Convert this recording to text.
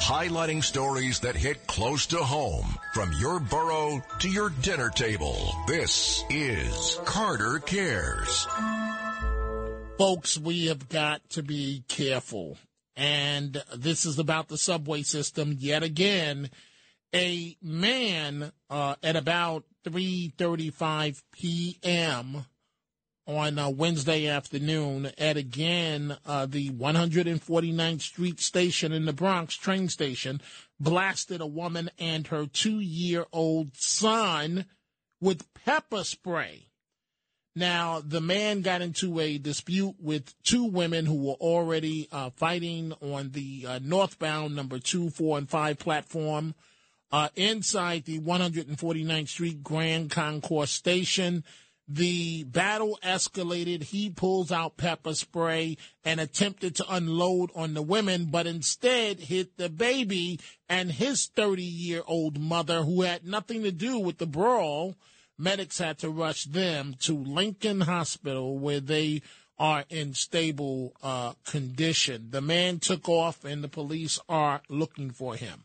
highlighting stories that hit close to home from your borough to your dinner table. This is Carter Cares. Folks, we have got to be careful. And this is about the subway system yet again. A man uh, at about 3:35 p.m. on uh, Wednesday afternoon at again uh, the 149th Street station in the Bronx train station blasted a woman and her two-year-old son with pepper spray. Now, the man got into a dispute with two women who were already uh, fighting on the uh, northbound number two, four, and five platform uh, inside the 149th Street Grand Concourse station. The battle escalated. He pulls out pepper spray and attempted to unload on the women, but instead hit the baby and his 30 year old mother, who had nothing to do with the brawl. Medics had to rush them to Lincoln Hospital where they are in stable uh, condition. The man took off and the police are looking for him.